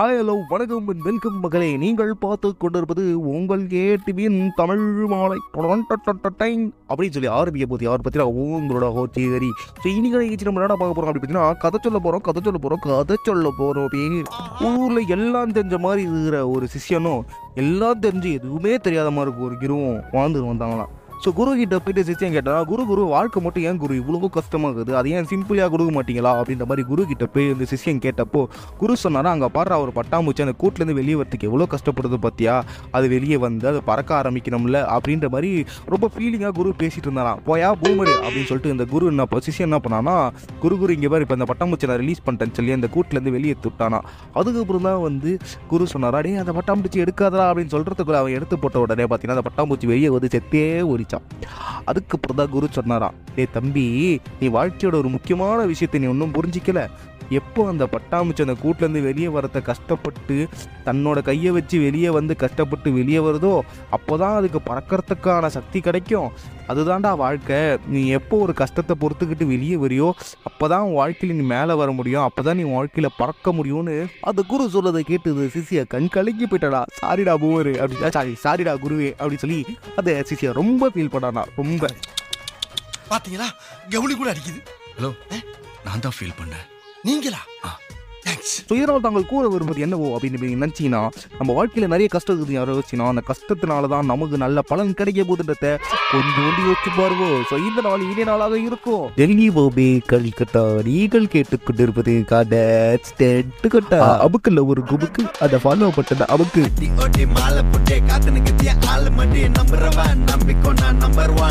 Hi hello வணக்கம் welcome மகளே. நீங்கள் பார்த்து கொண்டிருப்பது உங்கள் ஏடிவியின் தமிழ் மாலை. அப்படின்னு சொல்லி ஆரம்பிக்க போது யார் பற்றி உங்களோட ஹோச்சேரி ஸோ இன்னைக்கு நிகழ்ச்சி நம்ம என்ன பார்க்க போகிறோம் அப்படி பார்த்தீங்கன்னா கதை சொல்ல போகிறோம் கதை சொல்ல போகிறோம் கதை சொல்ல போகிறோம் அப்படின்னு. ஊரில் எல்லாம் தெரிஞ்ச மாதிரி இருக்கிற ஒரு சிஷியனும் எல்லாம் தெரிஞ்சு எதுவுமே தெரியாத மாதிரி இருக்க ஒரு கிருவம் வாழ்ந்துட்டு வந்தாங்களாம். ஸோ குரு கிட்ட போயிட்டு சிஷ்யன் கேட்டா குரு குரு வாழ்க்கை மட்டும் ஏன் குரு இவ்வளவு கஷ்டமாகுது? இருக்குது அது ஏன் சிம்பிளாக கொடுக்க மாட்டீங்களா? அப்படின்ற மாதிரி குரு கிட்ட போய் இந்த சிஷ்யம் கேட்டப்போ குரு சொன்னாரா அங்கே பாடுற ஒரு பட்டாம்பூச்சி அந்த கூட்டிலேருந்து வெளியே வரத்துக்கு எவ்வளோ கஷ்டப்படுது பார்த்தியா அது வெளியே வந்து அது பறக்க ஆரம்பிக்கணும்ல அப்படின்ற மாதிரி ரொம்ப ஃபீலிங்காக குரு பேசிட்டு இருந்தாராம். போயா பூமரு அப்படின்னு சொல்லிட்டு இந்த குரு என்ன இப்போ என்ன பண்ணானா குரு குரு இங்கே பாரு இப்போ இந்த பட்டாம்பூச்சி நான் ரிலீஸ் பண்ணிட்டேன்னு சொல்லி அந்த கூட்டிலேருந்து வெளியே துட்டானா அதுக்கப்புறம் தான் வந்து குரு சொன்னாரா டேய் அந்த பட்டாம்பூச்சி எடுக்காதா அப்படின்னு சொல்கிறதுக்குள்ள அவன் எடுத்து போட்ட உடனே பார்த்தீங்கன்னா அந்த பட்டாம்பூச்சி வெளியே வந்து செத்தே ஒரு 長。அதுக்கப்புறம் தான் குரு சொன்னாராம் டே தம்பி நீ வாழ்க்கையோட ஒரு முக்கியமான விஷயத்தை நீ ஒன்றும் புரிஞ்சிக்கல. எப்போ அந்த பட்டாமிச்சு அந்த கூட்டிலேருந்து வெளியே வரத கஷ்டப்பட்டு தன்னோட கையை வச்சு வெளியே வந்து கஷ்டப்பட்டு வெளியே வருதோ அப்போ தான் அதுக்கு பறக்கறதுக்கான சக்தி கிடைக்கும். அதுதான்டா வாழ்க்கை. நீ எப்போ ஒரு கஷ்டத்தை பொறுத்துக்கிட்டு வெளியே வரியோ அப்போ தான் உன் வாழ்க்கையில் நீ மேலே வர முடியும். அப்போ தான் நீ வாழ்க்கையில் பறக்க முடியும்னு. அந்த குரு சொல்றதை கேட்டது சிசியா கண் கலங்கி போயிட்டடா. சாரிடா பூவரு அப்படின்னா சாரி சாரிடா குருவே அப்படின்னு சொல்லி அந்த சிசியா ரொம்ப ஃபீல் பண்ணானா. ரொம்ப பாத்தீங்களா? கவுனி கூட அடிக்குது. ஹலோ நான் தான் ஃபீல் பண்ணேன். நீங்களா? ஸோ இதனால் தாங்கள் கூற வருவது என்னவோ அப்படின்னு நினச்சிங்கன்னா நம்ம வாழ்க்கையில் நிறைய கஷ்டம் இருக்குது யாரோ வச்சுனா அந்த கஷ்டத்தினால தான் நமக்கு நல்ல பலன் கிடைக்க போதுன்றத கொஞ்சோண்டு யோசிச்சு பாருவோ ஸோ இந்த நாள் இனிய நாளாக இருக்கும். டெல்லி பாபே கல்கத்தா நீங்கள் கேட்டுக்கொண்டிருப்பது கட்டா அபுக்குல ஒரு குபுக்கு அதை ஃபாலோ பட்டது அபுக்கு.